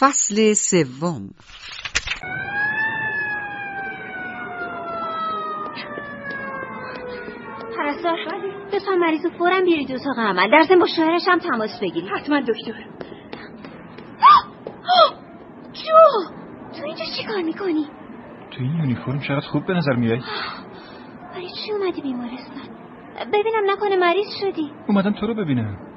فصل سوم. پرستار بفهم مریض رو فورا بیارید اتاق عمل در ضمن با شوهرش هم تماس بگیرید حتما دکتر. جو تو اینجا چی کار می‌کنی؟ تو این یونیفرم چقدر خوب به نظر میای برای چی اومدی بیمارستان؟ ببینم نکنه مریض شدی. اومدم تو رو ببینم.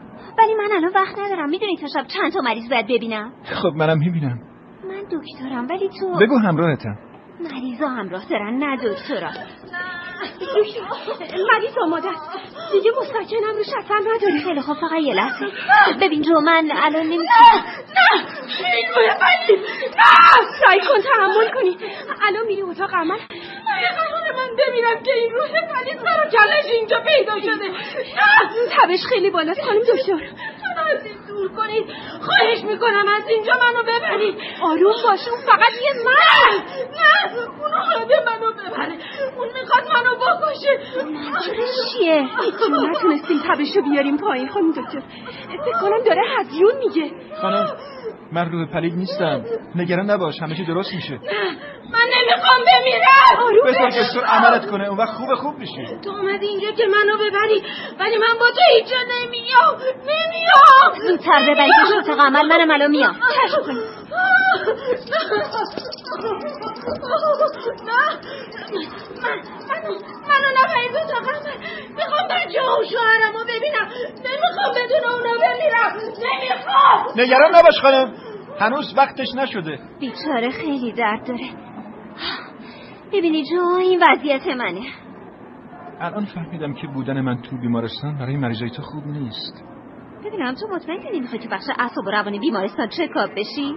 ولی من الان وقت ندارم. می‌دونی تا شب چند تا مریض باید ببینم؟ خب منم می‌بینم. من دکترم ولی تو بگو همراهتم. مریضا همراه دارن نه دکترا. دکتر مریض آماده است دیگه مسکنم روش اصلا نداری خیلی خب فقط یه لحظه. ببین جو من الان نمی‌تونم نه این روی بلی نه. سعی کن تحمل کنی. الان میری اتاق عمل. قرار من ببینم که این روح بلی سر و کلش اینجا پیدا شده. نه تبش خیلی بالاست خانم دکتر. از این دور کنید؟ خواهش می‌کنم از اینجا منو ببرید. آروم باش اون فقط یه من نه اون اومده منو ببره. اون می‌خواد منو بکشه. منظورش چیه؟ چون نتونستیم تبشو بیاریم پایین خانم دکتر. فکر کنم داره هزیون میگه. خانم من روح پلید نیستم. نگران نباش همه چی درست میشه. من نمی‌خوام بمیرم. بذار دکتر عملت کنه. اون وقت خوب خوب میشی. تو اومدی اینجا که منو ببری. ولی من با تو اینجا نمیام. نمیام. زودتر ببریدش اتاق عمل منم الان میام. چشم کنی نه من منو منو نبرید اتاق عمل می‌خوام بچه و شوهرم رو ببینم. نمی‌خوام بدون اونا بمیرم. نمی‌خوام. نگران نباش خانم. هنوز وقتش نشده. بیچاره خیلی درد داره. ببینی جو این وضعیت منه. الان فهمیدم که بودن من تو بیمارستان برای مریضای تو خوب نیست. ببینم تو مطمئنی نمی‌خوای تو بخش اعصاب و روان بیمارستان چکاپ بشی؟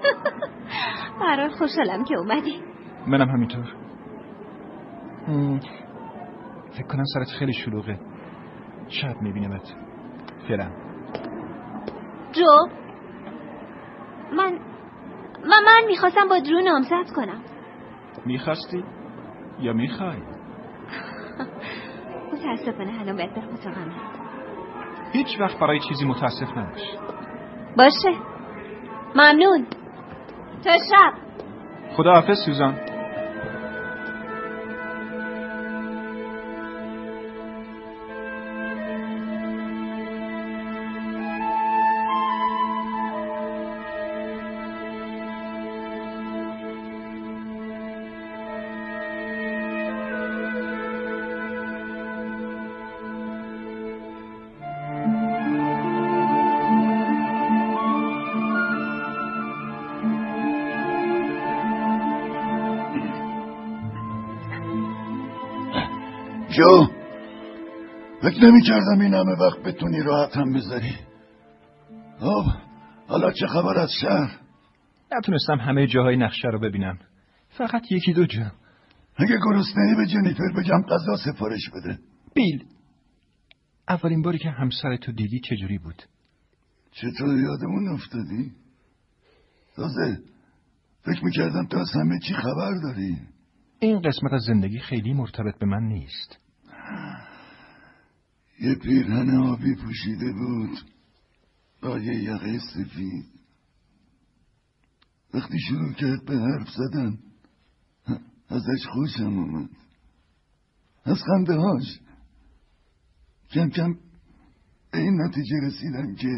برای خوشحالم که اومدی. منم همینطور. هم، فکر کنم سرت خیلی شلوغه. شب میبینمت. فعلا. جو من من من می‌خواستم با درو نامزد کنم. می‌خواستی یا می‌خوای؟ متاسفانه الان باید برم اتاق عمل هیچ وقت برای چیزی متاسف نباش. باشه. ممنون. تا شب. خداحافظ سوزان. جو فکر نمی کردم این همه وقت بتونی راحت هم بذاری. خب حالا چه خبر از شهر؟ نتونستم همه جاهای نقشه رو ببینم. فقط یکی دو جا. اگه گرسنهی به جنیفر بگم غذا سفارش بده. بیل اولین باری که همسر تو دیدی چجوری بود؟ چطور یادمون افتادی؟ تازه فکر می‌کردم تو از همه چی خبر داری. این قسمت از زندگی خیلی مرتبط به من نیست. یه پیرهن آبی پوشیده بود. با یه یقه سفید. وقتی شروع کرد به حرف زدن ازش خوشم اومد. از خنده هاش. کم کم این نتیجه رسیدم که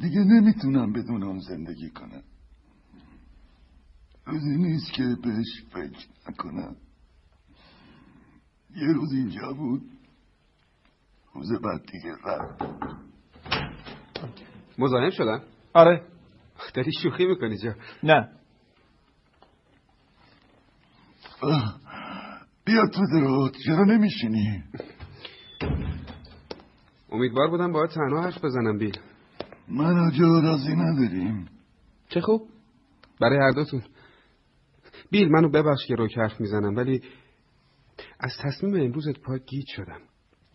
دیگه نمی‌تونم بدون اون زندگی کنم. روزی نیست که بهش فکر نکنم. یه روز اینجا بود. روز بعد دیگه رفت مزاحم شدم آره. داری شوخی می‌کنی جا. نه. بیا تو درات چرا نمیشینی؟ امیدوار بودم باید تنها حرف بزنم بیل. من و جو راضی نداریم. چه خوب. برای هر دوتون. بیل منو ببخش که روک حرف می‌زنم ولی از تصمیم امروزت پاک گیج شدم.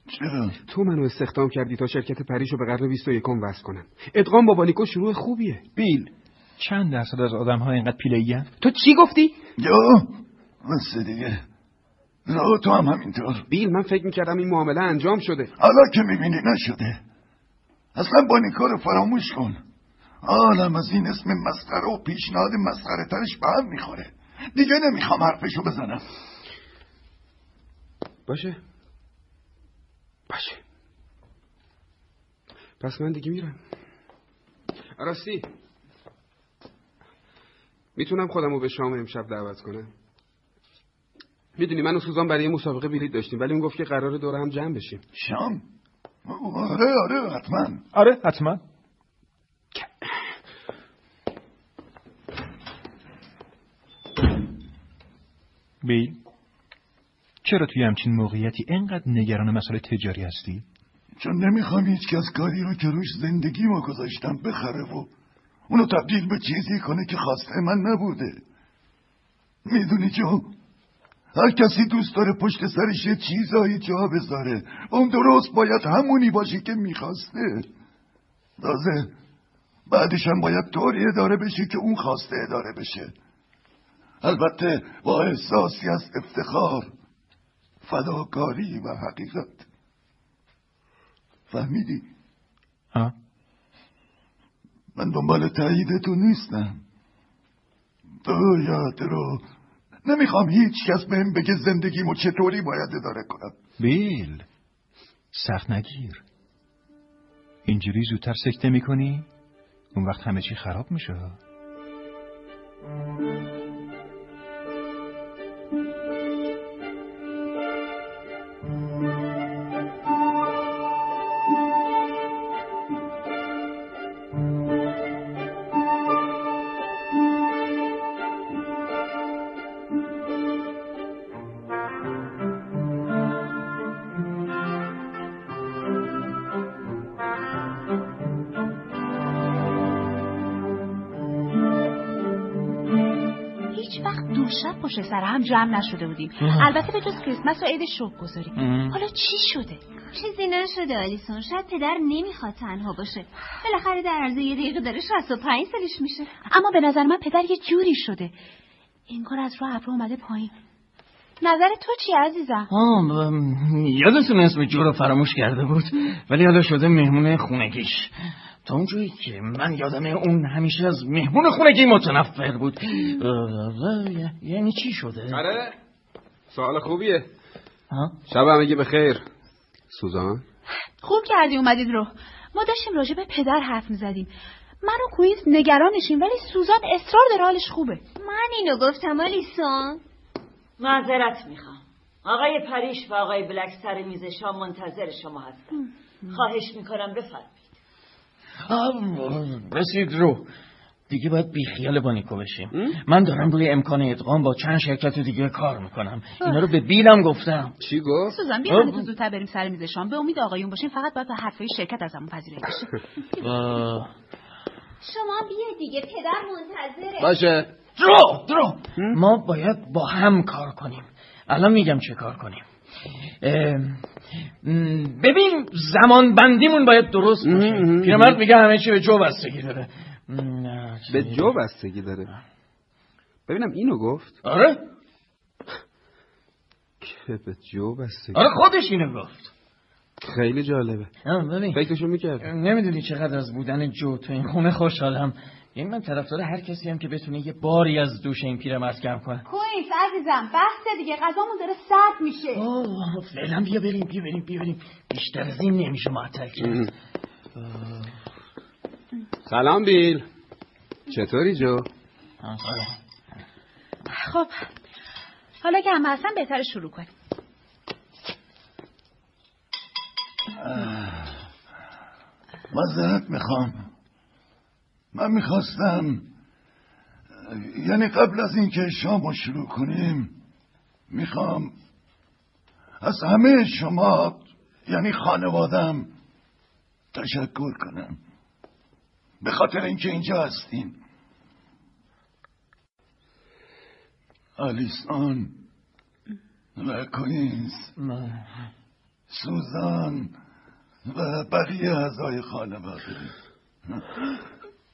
چرا؟ تو منو استخدام کردی تا شرکت پریشو به قرن 21 وصل کنم. ادغام با بانیکو شروع خوبیه. بیل. چند درصد از آدم ها اینقدر پیله‌ای تو چی گفتی؟ جو بس دیگه. را تو هم همینطور. بیل من فکر می‌کردم این معامله انجام شده. حالا که می‌بینی نشده. اصلا بانیکا رو فراموش کن. حالم از این اسم مسخره و پیشنهاد مسخره ترش به هم می‌خوره. دیگه نمی‌خوام حرفشو بزنم. باشه. باشه. پس من دیگه میرم. راستی. می‌تونم خودم رو به شام امشب دعوت کنم؟ می‌دونی من و سوزان برای مسابقه بلیط داشتیم ولی اون گفت که قرار دور هم جمع بشیم. شام؟ آره آره حتما. آره حتما. بیل چرا توی همچین موقعیتی انقدر نگران مسئله تجاری هستی؟ چون نمی‌خوام هیچ کس کاری رو که روش زندگی ما گذاشتم بخره و اونو تبدیل به چیزی کنه که خواسته من نبوده. می‌دونی جو هر کسی دوست داره پشت سرش یه چیزایی جا بذاره اون درست باید همونی باشه که می‌خواسته. تازه بعدش هم باید طوری اداره بشه که اون خواسته اداره بشه. البته با احساسی از افتخار فداکاری و حقیقت فهمیدی؟ ها؟ من دنبال تایید تو نیستم تو یاد رو نمی‌خوام هیچ کس بهم بگه زندگیمو چطوری باید اداره کنم بیل سخت نگیر اینجوری زودتر سکته می‌کنی؟ اون وقت همه چی خراب میشه پشت سر هم جمع نشده بودیم. البته به جز کریسمس و عید شوق گذاریم حالا چی شده؟ چیزی نشده آلیسون. شاید پدر نمی‌خواد تنها باشه. بالاخره در عرض یه دقیقه داره 65 سالش میشه. اما به نظر من پدر یه جوری شده. انگار از راه ابرو اومده پایین. نظر تو چی عزیزم؟ آه یادتون اسم جو رو فراموش کرده بود. ولی حالا شده مهمون خونگیش. تا اونجایی که من یادمه اون همیشه از مهمون خونگی متنفر بود. یعنی چی شده؟ آره. سوال خوبیه. ها؟ شب همگی بخیر. سوزان؟ خوب کردی اومدید رو. ما داشتیم راجع به پدر حرف می‌زدیم. من و کویز نگرانشیم ولی سوزان اصرار داره حالش خوبه. من اینو گفتم آلیسون معذرت می‌خوام. آقای پریش و آقای بلک سر میز شام منتظر شما هستم خواهش می‌کنم بفرمایید. رسید رو. دیگه باید بیخیال با نیکو بشیم من دارم روی امکان ادغام با چند شرکت دیگه کار می‌کنم. اینا رو به بیلم گفتم. چی گفت؟ سوزان بیا تو زودتر بریم سر میز شام. به امید آقایون باشیم. فقط باید به حرفای شرکت ازمون پذیرایی بشه شما بیا دیگه. پدر منتظره. باشه. درو درو. ما باید با هم کار کنیم. الان میگم چه کار کنیم. ببین زمان بندیمون باید درست باشه. پیرمرد میگه همه چی به جو بستگی داره. به جو بستگی داره. ببینم اینو گفت. آره. که به جو بستگی آره خودش اینو گفت. خیلی جالبه. ببین. فکرشو می‌کرد نمی‌دونی چقدر از بودن جو تو این خونه خوشحالم. یعنی من طرفدار هر کسی هم که بتونه یه باری از دوش این پیرمرد کم کنه. کویز عزیزم بسته دیگه غذامون داره سرد میشه. اوه فعلا بیا بریم بیا بریم بیا بریم. بیشتر از این نمیشه معطل کرد. سلام بیل. چطوری جو؟ خب حالا که همه هستن بهتر شروع کنیم. معذرت می‌خوام. من می‌خواستم یعنی قبل از اینکه شام رو شروع کنیم می‌خوام از همه شما یعنی خانوادم تشکر کنم. به خاطر اینکه اینجا هستین. آلیسان و کوینز. سوزان و بقیه اعضای خانواده.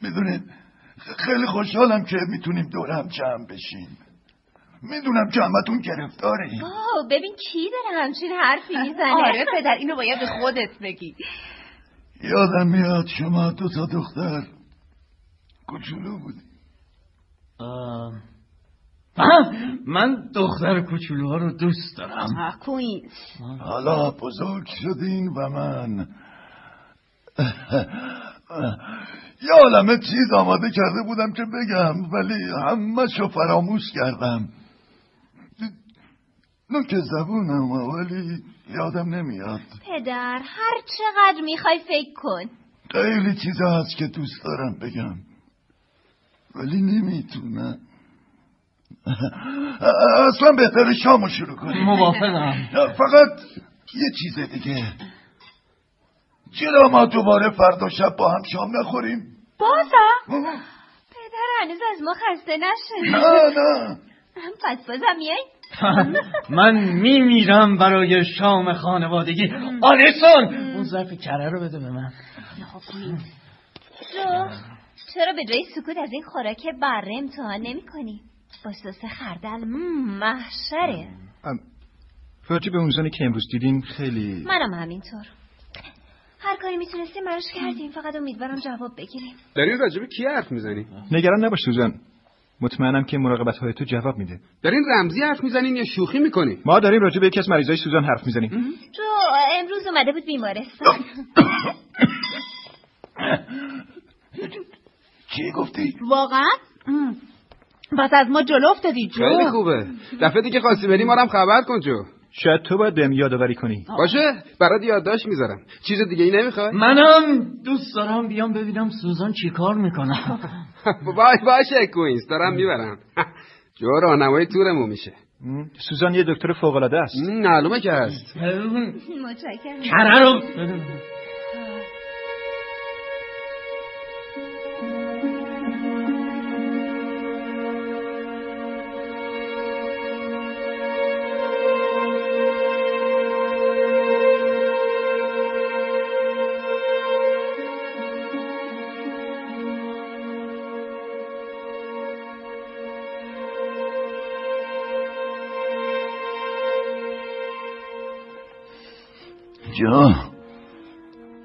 می‌دونید خیلی خوشحالم که می‌تونیم دور هم جمع بشیم. می‌دونم که همتون گرفتاری آه ببین کی داره همچین حرفی می‌زنه؟ آره پدر اینو باید به خودت بگی. یادم میاد شما دو تا دختر کوچولو بودی. آه. آه، من دختر کوچولوها رو دوست دارم. حالا بزرگ شدین و من. یه عالمه چیز آماده کرده بودم که بگم ولی همه شو فراموش کردم. نوک زبونم ولی یادم نمیاد. پدر هر چقدر می‌خوای فکر کن. خیلی چیزا هست که دوست دارم بگم. ولی نمی‌تونم. اصلا بهتر شامو شروع کنیم. موافقم. فقط یه چیز دیگه. چرا ما دوباره فردا شب با هم شام نخوریم؟ بازم پدر هنوز از ما خسته نشه. نه نه. پس بازم میای؟ من میمیرم برای شام خانوادگی. آلیسون! اون ظرف کره رو بده به من. جو چرا به جای سکوت از این خوراک بره امتحان نمی کنی؟ با سس خردل محشره. راجع به اون زنی که امروز دیدیم خیلی منم همینطور. هر کاری می‌تونستیم براش کردیم. فقط امیدوارم جواب بگیریم. داری راجب کی حرف می‌زنی؟ نگران نباش سوزان مطمئنم که مراقبت های تو جواب میده. دارین رمزی حرف می‌زنین یا شوخی می‌کنین؟ ما داریم راجع به یکی از مریضای سوزان حرف می‌زنیم. جو امروز اومده بود بیمارستان. چی گفتی؟ واقعا. بس از ما جلو افتادی جو. خیلی خوبه. دفعه دیگه خواستی بری ما رو هم خبر کن جو. شاید تو باید بهم یادآوری کنی. باشه برات یادداشت می‌ذارم. چیز دیگه ای نمی‌خوای؟ منم دوست دارم بیام ببینم سوزان چی کار می‌کنه. باش باشه کوینز دارم می‌برم. جو راهنمای تورمون میشه. سوزان یه دکتر فوق العاده است معلومه که هست. متشکرم. رو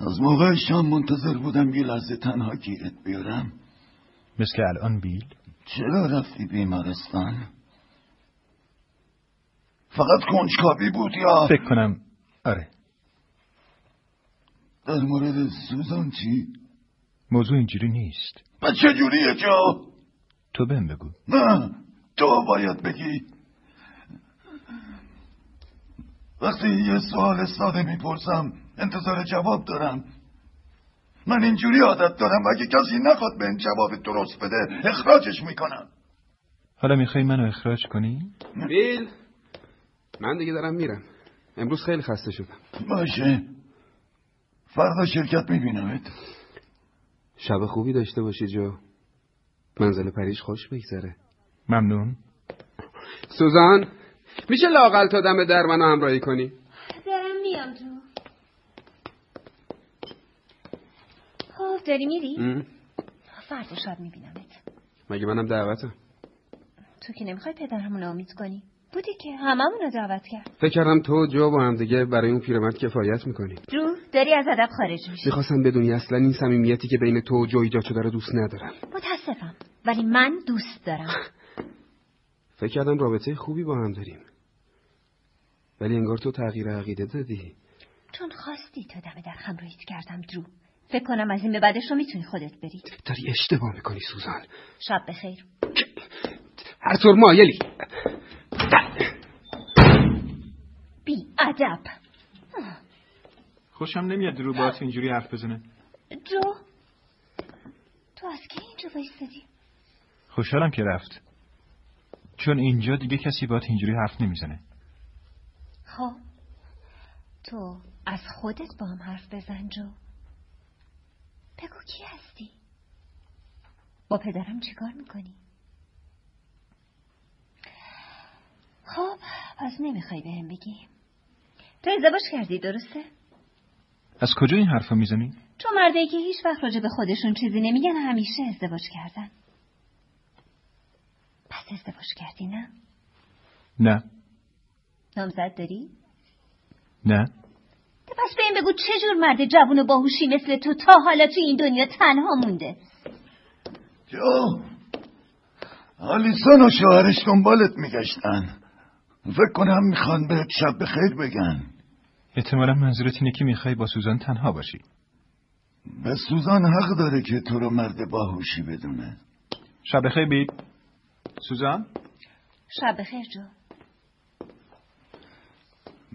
از موقع شام منتظر بودم یه لحظه تنها گیرت بیارم. مثل الان بیل؟ چرا رفتی بیمارستان؟ فقط کنجکاوی بود یا؟ فکر کنم آره. در مورد سوزان چی؟ موضوع اینجوری نیست. و چجوریه جا؟ تو بهم بگو. نه تو باید بگی. وقتی یه سوال ساده می‌پرسم انتظار جواب دارم. من اینجوری عادت دارم و اگه کسی نخواد به این جواب درست بده اخراجش می‌کنم. حالا می‌خوای منو اخراج کنی؟ بیل من دیگه دارم میرم. امروز خیلی خسته شدم. باشه. فردا شرکت میبینمت. شب خوبی داشته باشی جو. منزل پریش خوش بگذره. ممنون. سوزان میشه لاقل تا دم در منو همراهی کنی؟ دارم میام جو خب داری میری؟ فردا شب میبینمت. مگه منم دعوتم؟ تو که نمی‌خوای پدرمون امید کنی؟ بودی که هممون رو دعوت کرد. فکر کردم تو جو با هم دیگه برای اون پیرمرد کفایت می‌کنی جو داری از ادب خارج میشی. می‌خواستم بدونی اصلا این صمیمیتی که بین تو و جو ایجاد شده رو دوست ندارم. متاسفم. ولی من دوست دارم. فکر کردم رابطه خوبی با هم داریم. ولی انگار تو تغییر عقیده دادی. چون خواستی تا دم در همراهیت کردم درو. فکر کنم از این به بعدش رو می‌تونی خودت بری. داری اشتباه می‌کنی سوزان. شب بخیر. هر طور مایلی. بی ادب. خوشم نمیاد رو باهات اینجوری حرف بزنه. جو تو از کی اینجا وایستادی؟ خوشحالم که رفت. چون اینجا دیگه کسی باهات اینجوری حرف نمی‌زنه. خب. تو از خودت با هم حرف بزن جو. بگو کی هستی؟ با پدرم چیکار می‌کنی؟ خب پس نمی‌خوای بهم بگی. تو ازدواج کردی درسته؟ از کجا این حرفا می‌زنی؟ چون مردایی که هیچ وقت راجع به خودشون چیزی نمیگن همیشه ازدواج کردن. پس ازدواج کردی نه؟ نه. نامزد داری؟ نه. ده پس به این بگو چه جور مرد جوون و باهوشی مثل تو تا حالا تو این دنیا تنها مونده؟ جو آلیسان و شوهرش دنبالت میگشتن. فکر کنم می‌خوان بهت شب بخیر بگن. احتمالا منظورت اینه که می‌خوای با سوزان تنها باشی. به سوزان حق داره که تو رو مرد باهوشی بدونه. شب بخیر بیل سوزان؟ شب بخیر جو.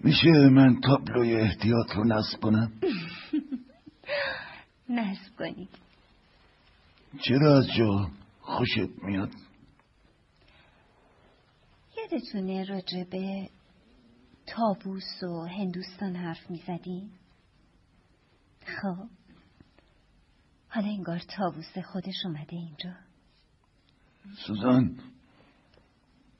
میشه من تابلوی احتیاط رو نصب کنم؟ نصب کنی. چرا از جو خوشت میاد؟ یادتونه راجع به تابوس و هندوستان حرف می‌زدیم؟ خب. حالا انگار تابوس خودش اومده اینجا. سوزان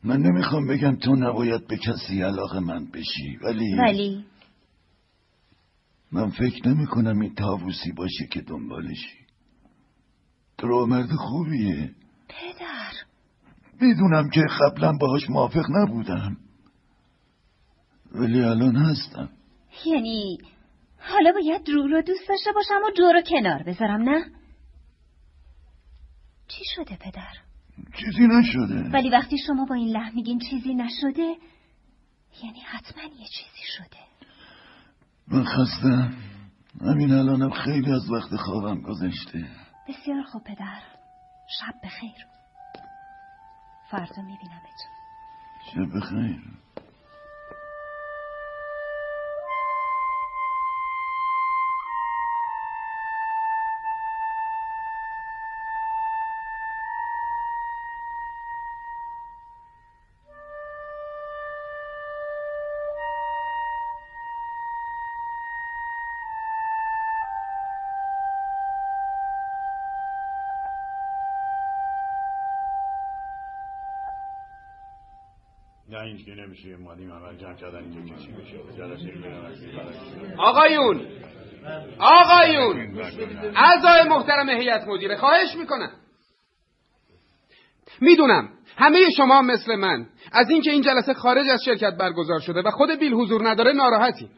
من نمی‌خوام بگم تو نباید به کسی علاقه من بشی ولی ولی من فکر نمی کنم این تاووسی باشه که دنبالشی. تو مرد خوبیه. پدر. می‌دونم که قبلا باهاش موافق نبودم. ولی الان هستم. یعنی حالا باید رو رو دوست داشته باشم و جو رو کنار بذارم نه؟ چی شده پدر؟ چیزی نشده. ولی وقتی شما با این لحن میگین چیزی نشده یعنی حتما یه چیزی شده. من خستم. همین الانم خیلی از وقت خوابم گذشته. بسیار خوب پدر. شب بخیر. فردا میبینمتون. شب بخیر. اینجوری نمیشه مادیم اول جمع کردن اینجا کشی بشه جلسه آقایون آقایون اعضای محترم هیئت مدیره خواهش می‌کنم. می‌دونم همه شما مثل من از اینکه این جلسه خارج از شرکت برگزار شده و خود بیل حضور نداره ناراحتی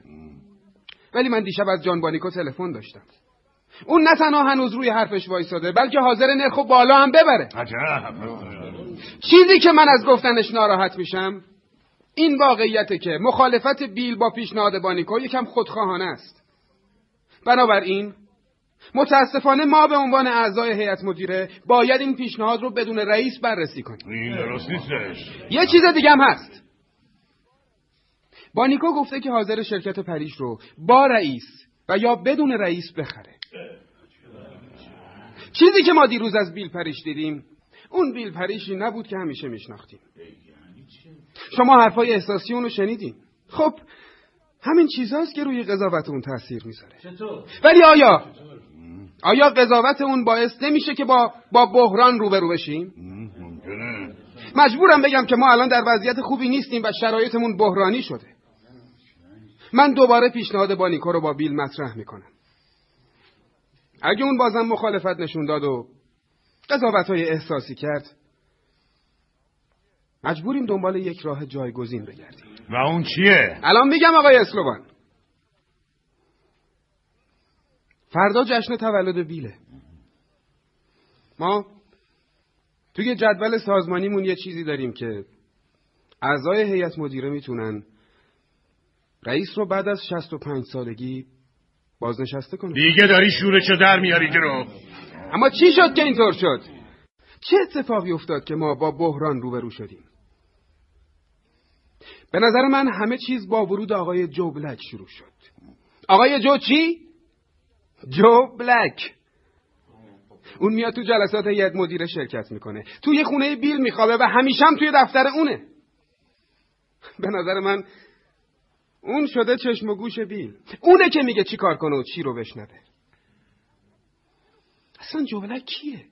ولی من دیشب از جان بانیکو تلفن داشتم. اون نه تنها هنوز روی حرفش وایساده بلکه حاضر نرخ و بالا هم ببره. عجب. چیزی که من از گفتنش ناراحت میشم این واقعیته که مخالفت بیل با پیشنهاد بانیکو یکم خودخواهانه است. بنابراین متاسفانه ما به عنوان اعضای هیئت مدیره باید این پیشنهاد رو بدون رئیس بررسی کنیم. این درست نیستش. یه چیز دیگه هم هست. بانیکو گفته که حاضر شرکت پریش رو با رئیس و یا بدون رئیس بخره. چیزی که ما دیروز از بیل پریش دیدیم اون بیل پریشی نبود که همیشه میشناختیم. شما حرفای احساسی اونو شنیدین. خب همین چیزاست که روی قضاوت اون تاثیر می‌ذاره. ولی آیا؟ آیا قضاوت اون باعث نمیشه که با با بحران روبرو بشیم؟ ممکنه. مجبورم بگم که ما الان در وضعیت خوبی نیستیم و شرایطمون بحرانی شده. من دوباره پیشنهاد بانیکو رو با بیل مطرح می‌کنم. اگه اون بازم مخالفت نشون داد و قضاوت های احساسی کرد مجبوریم دنبال یک راه جایگزین بگردیم. و اون چیه؟ الان میگم آقای اسلوبان. فردا جشن تولد بیله ما توی جدول سازمانیمون یه چیزی داریم که اعضای هیئت مدیره می‌تونن رئیس رو بعد از 65 سالگی بازنشسته کنن. دیگه داری شورشو در میاری رو اما چی شد که اینطور شد؟ چه اتفاقی افتاد که ما با بحران روبرو شدیم؟ به نظر من همه چیز با ورود آقای جو بلک شروع شد. آقای جو چی؟ جو بلک. اون میاد تو جلسات هیئت مدیره شرکت می‌کنه. توی خونه بیل میخوابه و همیشه هم توی دفتر اونه. به نظر من اون شده چشم و گوش بیل. اونه که میگه چی کار کنه و چی رو بشنوه. اصلا جو بلک کیه؟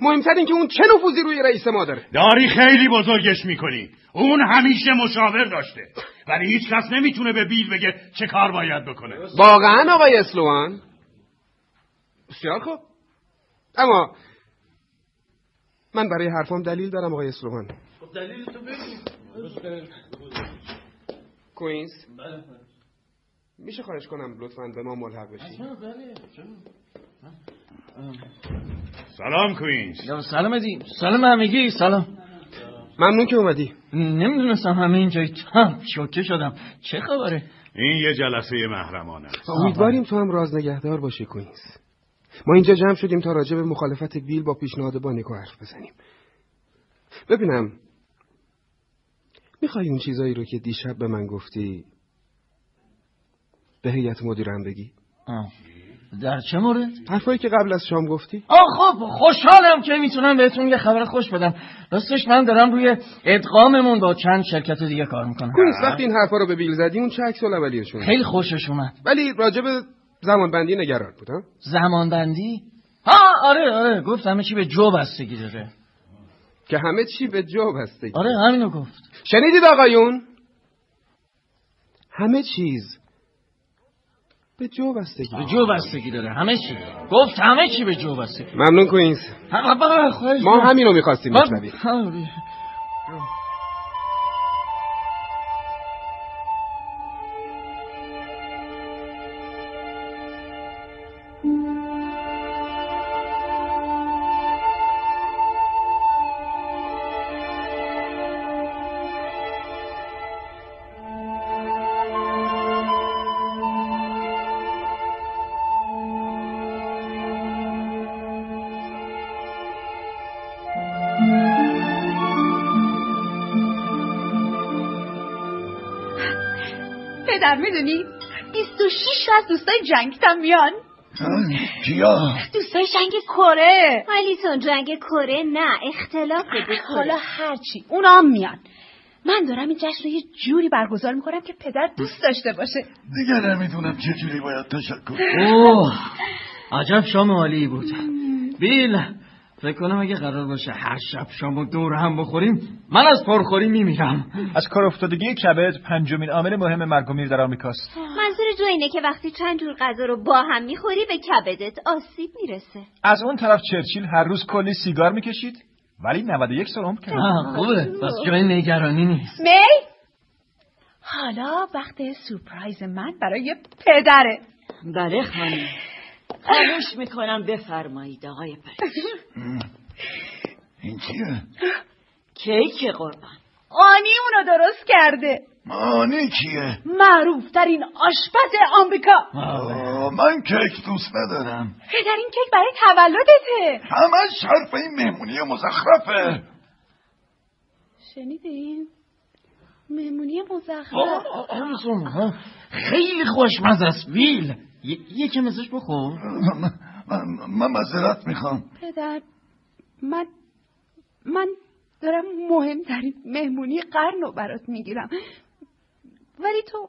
مهمتر این که اون چه نفوذی روی رئیس ما داره؟ داری خیلی بزرگش می‌کنی. اون همیشه مشاور داشته. ولی هیچ کس نمی‌تونه به بیل بگه چه کار باید بکنه. واقعا آقای اسلوان؟ بسیار خوب. اما من برای حرفام دلیل دارم آقای اسلوان. دلیل تو بگو. کوینز؟ میشه خواهش کنم لطفا به ما ملحق بشی بله. چرا؟ سلام کوینز. سلام ادی سلام همگی. سلام. ممنون که اومدی. نمی‌دونستم همه اینجایی تام شوکه شدم. چه خبره؟ این یه جلسه محرمانه است. امیدواریم تو هم راز نگهدار باشی کوینز. ما اینجا جمع شدیم تا راجع به مخالفت بیل با پیشنهاد بانیکو حرف بزنیم. ببینم. می‌خوای اون چیزایی رو که دیشب به من گفتی به هیئت مدیرم بگی؟ آه. در چه مورد؟ حرفایی که قبل از شام گفتی. آه خب خوشحالم که می‌تونم بهتون یه خبر خوش بدم. راستش من دارم روی ادغاممون با چند شرکت دیگه کار می‌کنم. کوینز وقتی این حرفا رو به بیل زدی اون چه عکس الاولیه‌شون خیلی خوشش اومد. ولی راجع به زمانبندی نگران بود ها؟ زمانبندی؟ ها آره آره گفت همه چی به جو بستگی داره. که همه چی به جو بستگی. آره همینو گفت. شنیدید آقایون؟ همه چیز به جو بستگی به جو بستگی داره. همه چی. گفت همه چی به جو بستگی. ممنون کوینز. ما همینو می‌خواستیم بشنویم. می‌دونی؟ 26 از دوستای جنگتم میان کیا؟ دوستای جنگ کره. آلیسون جنگ کره نه اختلاف بود حالا هرچی اونا هم میان. من دارم این جشن رو یه جوری برگزار می‌کنم که پدر دوست داشته باشه. دیگه نمی‌دونم چه جوری باید تشکر اوه عجب شام عالی بود. بیل فکر کنم اگه قرار باشه هر شب شام دور هم بخوریم من از پرخوری میمیرم. از کار افتادگی کبد پنجمین عامل مهم مرگ و میر در آمریکاست. منظور جو اینه که وقتی چند جور غذا رو با هم می‌خوری به کبدت آسیب می‌رسه. از اون طرف چرچیل هر روز کلی سیگار می‌کشید ولی 91 سال عمر کرد. آه، خوبه. پس جای نگرانی نیست. می؟ حالا وقت سورپرایز من برای پدره. بله خانم. خواهش می‌کنم بفرمایید آقای پریش این چیه؟ کیک قربان. آنی اونو درست کرده. مانی کیه؟ معروف ترین آشپز آمریکا. آه، من کیک دوست ندارم. پدر این کیک برای تولدته. همش حرف این مهمونی مزخرفه. شنیدین؟ مهمونی مزخرف. خیلی خوشمزه است بیل ی- یکم ازش بخور من, من, من معذرت می‌خوام. پدر من من دارم مهمترین مهمونی قرن رو برات می‌گیرم. ولی تو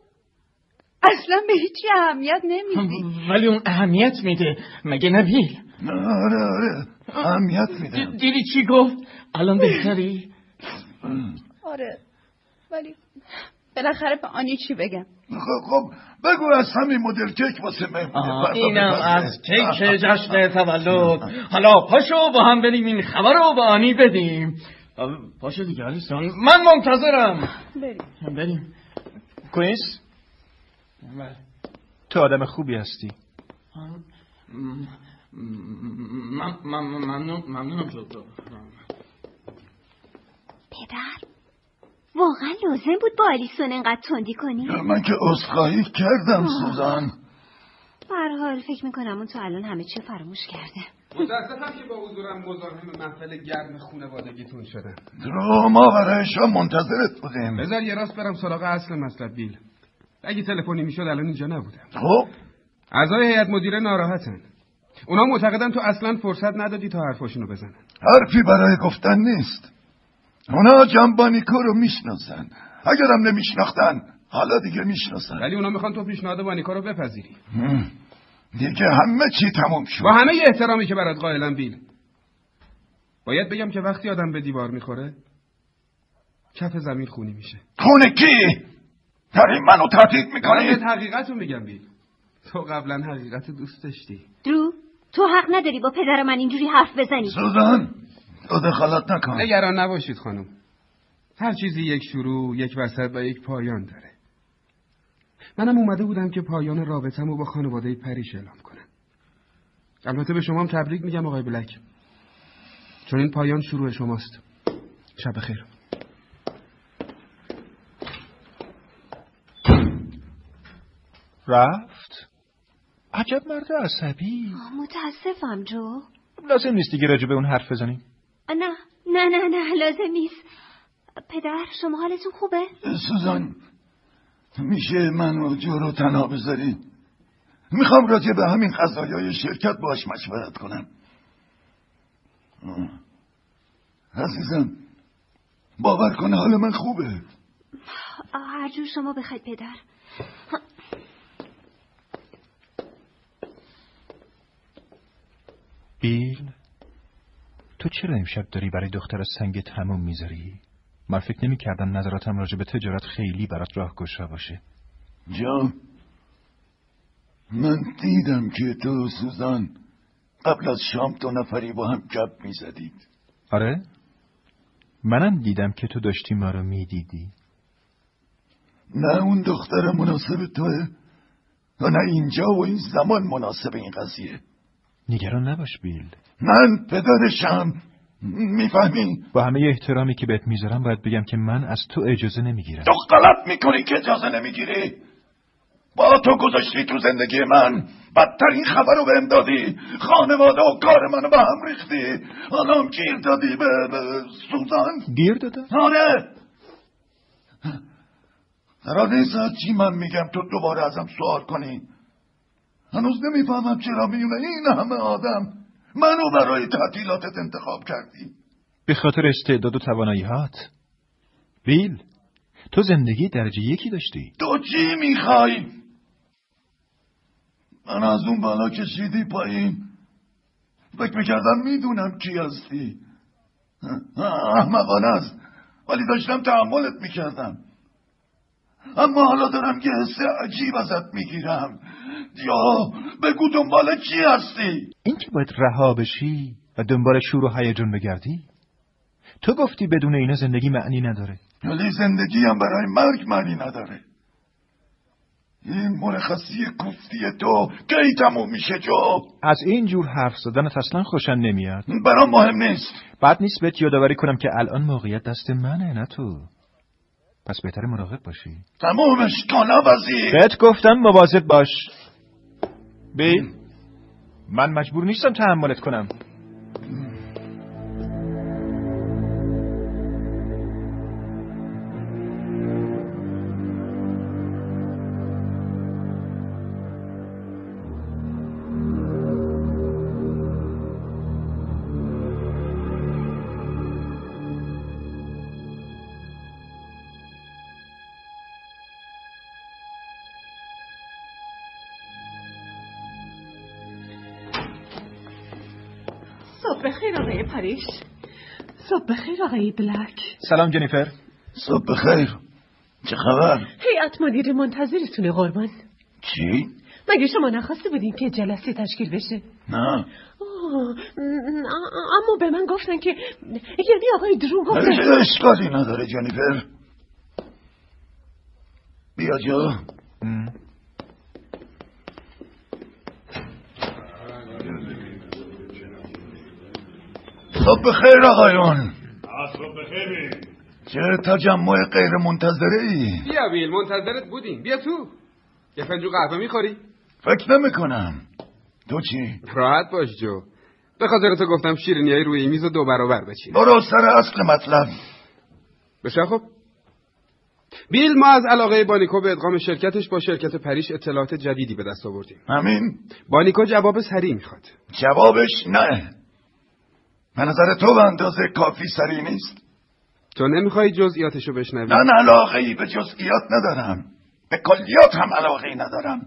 اصلا به هیچی اهمیت نمیدی. ولی اون اهمیت میده. مگه نه بیل آره آره. اهمیت میدم دیدی چی گفت؟ الان بهتری؟ آره. ولی بالاخره به آنی چی بگم خب خب بگو از همین مدل کیک واسه فردا اینم. از کیک جشن تولد حالا پاشو با هم بریم این خبر رو به آنی بدیم پاشو دیگه آلیسون من منتظرم بریم بریم کوینز تو آدم خوبی هستی ممنون ممنونم پدر واقعا لازم بود با آلیسون انقدر تندی کنی؟ من که عذرخواهی کردم سوزان. به هر حال فکر می‌کنم اون تو الان همه چی فراموش کرده. متاسفم که با حضورم مزاحم محفل گرم خونوادگیتون شدم رو ما برای شام منتظرت بودیم. بذار یه راست برم سراغ اصل مطلب بیل. اگه تلفنی می‌شد الان اینجا نبودم. خب. اعضای هیئت مدیره ناراحتن. اونا معتقدن تو اصلا فرصت ندادی تا حرفاشونو بزنن. حرفی برای گفتن نیست. اونا جنبانیکو رو می‌شناسن. اگرم نمیشناختن حالا دیگه می‌شناسن. ولی اونا می‌خوان تو پیشنهاد وانیکا رو بپذیری. دیگه همه چی تموم شد. با همه احترامی که برات قائلم بیل. باید بگم که وقتی آدم به دیوار می‌خوره کف زمین خونی میشه. خونه کی؟ داری منو تهدید دارم می‌کنی؟ به حقیقت رو میگم بیل. تو قبلا حقیقت دوست داشتی. درو تو حق نداری با پدر من اینجوری حرف بزنی. سوزان. تو دخالت نکن. نگران نباشید خانم. هر چیزی یک شروع یک وسط و یک پایان داره. منم اومده بودم که پایان رابطم رو با خانواده پریش اعلام کنم. البته به شما هم تبریک میگم آقای بلک. چون این پایان شروع شماست. شب خیر رفت؟ عجب مرد عصبی. متاسفم جو. لازم نیست دیگه راجع به اون حرف بزنیم. نه نه نه نه لازم نیست. پدر شما حالتون خوبه؟ سوزان میشه من و جو رو تنها بذاری می‌خوام راجع به همین قضایای شرکت باش مشورت کنم. عزیزم باور کنه حال من خوبه. هر جور شما بخواید پدر. بیل؟ تو چرا امشب داری برای دختر سنگ تموم می‌ذاری؟ من فکر نمی کردم نظراتم راجع به تجارت خیلی برات راه گشا باشه جان من دیدم که تو سوزان قبل از شام دو نفری با هم گپ می‌زدید آره؟ منم دیدم که تو داشتی ما رو می‌دیدی نه اون دختر مناسب توه و نه اینجا و این زمان مناسب این قضیه نگران نباش بیل. من پدرشم می‌فهمی؟ با همه احترامی که بهت می‌ذارم باید بگم که من از تو اجازه نمی‌گیرم. تو غلط می‌کنی که اجازه نمی‌گیری. با تو گذاشتی تو زندگی من. بدترین خبر رو بهم دادی. خانواده و کار منو به هم ریختی. حالا گیر دادی به, به سوزان. گیر دادم؟ آره. قرار نیست چی من میگم تو دوباره ازم سوال کنی. هنوز نمی‌فهمم چرا میونه این همه آدم منو برای تعطیلاتت انتخاب کردی. به خاطر استعداد و تواناییات بیل تو زندگی درجه یکی داشتی. تو چی می‌خوای؟ من از اون بالا کشیدی پایین. فکر می‌کردم می‌دونم کی هستی. احمقانه است. ولی داشتم تحملت می‌کردم. اما حالا دارم یه حس عجیب ازت می‌گیرم. یا بگو دنبال چی هستی؟ این که باید رها بشی و دنبال شور و هیجان بگردی؟ تو گفتی بدون اینا زندگی معنی نداره. ولی زندگی هم برای مرگ معنی نداره. این مرخصی کوفتی تو کی تموم میشه جو؟ از این جور حرف زدنت اصلا خوشن نمیاد. برام مهم نیست. بعد نیست بهت یادآوری کنم که الان موقعیت دست منه نه تو. پس بهتر مراقب باشی. تمومش کن وزیر بهت گفتم مواظب باش. بیل من مجبور نیستم تحملت کنم. آقای بلک سلام جنیفر. صبح بخیر. چه خبر؟ هیئت مدیر منتظرتونه قربان. چی؟ مگه شما نخواسته بودین که جلسه تشکیل بشه؟ نه. آه، اما به من گفتن که یعنی آقای درو گفتن اشکالی نداره جنیفر؟ بیا جا. صبح خیر آقایون. بخیر چه تجمع غیر منتظره ای؟ بیا بیل منتظرت بودیم. بیا تو. یه فنجون قهوه می‌خوری؟ فکر نمی کنم تو چی؟ راحت باش جو. به خاطر تو گفتم شیرینی های روی میز دو برابر بچین. برو سر اصل مطلب. بسیار خب. بیل ما از علاقه بانیکو به ادغام شرکتش با شرکت پریش اطلاعات جدیدی به دست آوردیم. همین؟ بانیکو جواب سریع می‌خواد. جوابش نه. به نظر تو به اندازه کافی سریع نیست؟ تو نمی‌خوای جزئیاتشو بشنوی؟ من علاقه ای به جزئیات ندارم. به کلیات هم علاقه ای ندارم.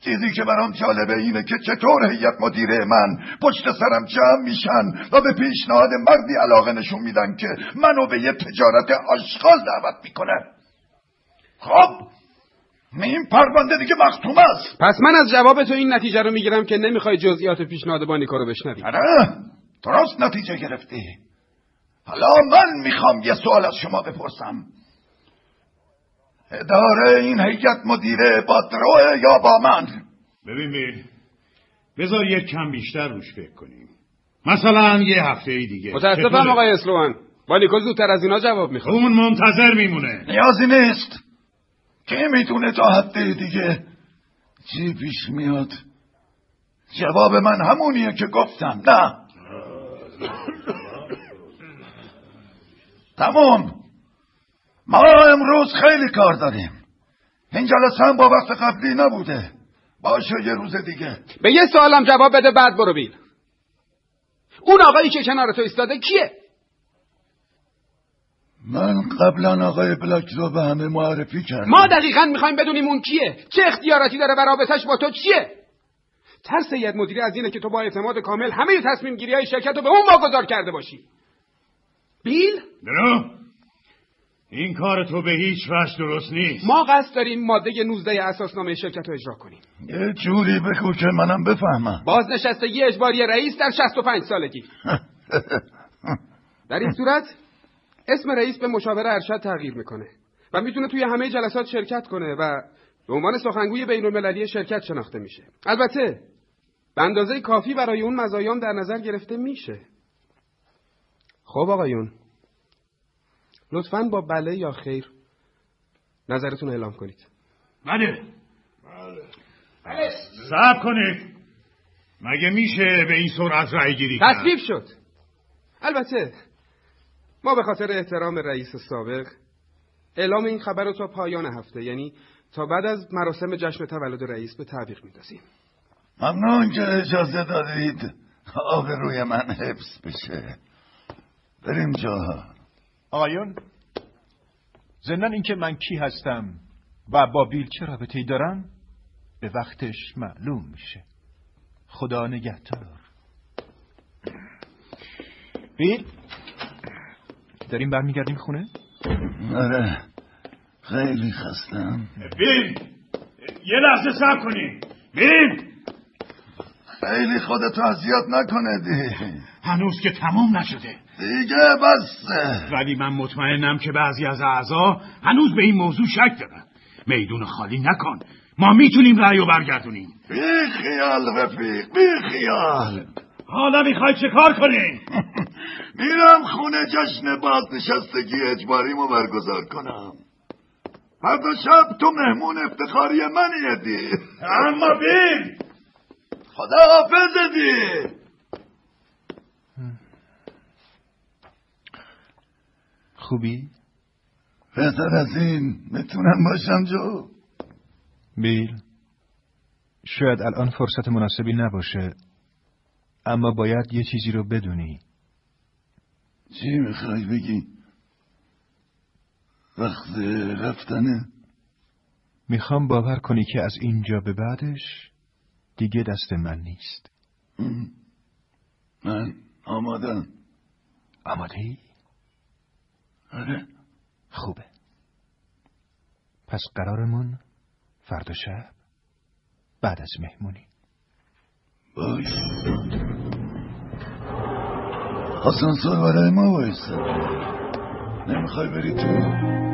چیزی که برام جالبه اینه که چطور هیئت مدیره من پشت سرم جمع میشن و به پیشنهاد مردی علاقه نشون میدن که منو به یه تجارت آشغال دعوت می‌کنه. خب این پرونده دیگه مختوم است. پس من از جواب تو این نتیجه رو می‌گیرم که نمی‌خوای جزئیات پیشنهاد بانیکو رو بشنوی. آره. درست نتیجه گرفتی. حالا من می‌خوام یه سوال از شما بپرسم. اداره این هیئت مدیره با دروه یا با من؟ ببین بیل بذار یک کم بیشتر روش فکر کنیم. مثلا یه هفته دیگه. متاسفم؟ آقای اسلوان. بالیکو زودتر از اینا جواب می‌خواد. اون منتظر میمونه. نیازی نیست. کی می‌دونه تا هفته دیگه چی پیش میاد؟ جواب من همونیه که گفتم نه. تمام. ما امروز خیلی کار داریم. این جلسه هم با وقت قبلی نبوده. باشه یه روز دیگه. به یه سوالم جواب بده بعد برو بیل اون آقایی که کنار تو ایستاده کیه؟ من قبلا آقای بلک رو به همه معرفی کردم. ما دقیقا می‌خوایم بدونیم اون کیه. چه اختیاراتی داره و رابطش با تو چیه؟ ترس سید مدیری از اینه که تو با اعتماد کامل همه تصمیم گیری های شرکت رو به اون واگذار کرده باشی. بیل؟ درو. این کار تو به هیچ وجه درست نیست. ما قصد داریم ماده 19 اساسنامه شرکت رو اجرا کنیم. یه جوری بگو که منم بفهمم. بازنشستگی اجباری رئیس در 65 سالگی. در این صورت اسم رئیس به مشاور ارشد تغییر می‌کنه و می‌تونه توی همه جلسات شرکت کنه و به عنوان سخنگوی بین المللی شرکت شناخته میشه. البته به اندازه کافی برای اون مزایام در نظر گرفته میشه. خب آقایون لطفا با بله یا خیر نظرتون اعلام کنید. بله. صبر کنید. مگه میشه به این سرعت رای گیری کرد؟ تصویب شد. البته ما به خاطر احترام رئیس سابق اعلام این خبر رو تا پایان هفته یعنی تا بعد از مراسم جشن تولد رئیس به تعویق میندازیم ممنون که اجازه دادید. آبروی من حفظ بشه. بریم جاها. آقایون ضمن اینکه من کی هستم و با بیل چه رابطه ای دارم؟ به وقتش معلوم میشه. خدا نگهدار. بیل داریم برمیگردیم خونه؟ آره خیلی خستم. بین یه لحظه صبر کنین بین خیلی خودتو اذیت نکنه. دی هنوز که تمام نشده. دیگه بسه. ولی من مطمئنم که بعضی از اعضا هنوز به این موضوع شک دارن. میدون خالی نکن. ما می‌تونیم رأی و برگردونیم. بی خیال رفیق بی خیال حالا می‌خوای چه کار کنیم میرم خونه جشن بازنشستگی اجباریمو برگزار کنم. فردا شب تو مهمون افتخاری منی دی اما بین! خدا حافظ دی. خوبی؟ بهتر از این می‌تونم باشم جو؟ بیل شاید الان فرصت مناسبی نباشه اما باید یه چیزی رو بدونی. چی می‌خوای بگی؟ وقت رفتنه. می‌خوام باور کنی که از اینجا به بعدش دیگه دست من نیست. من آمادم. آماده ای؟ آره. خوبه. پس قرارمون فردا شب بعد از مهمونی. باش. آسانسور برای ما وایسته نمی‌خوای بری تو؟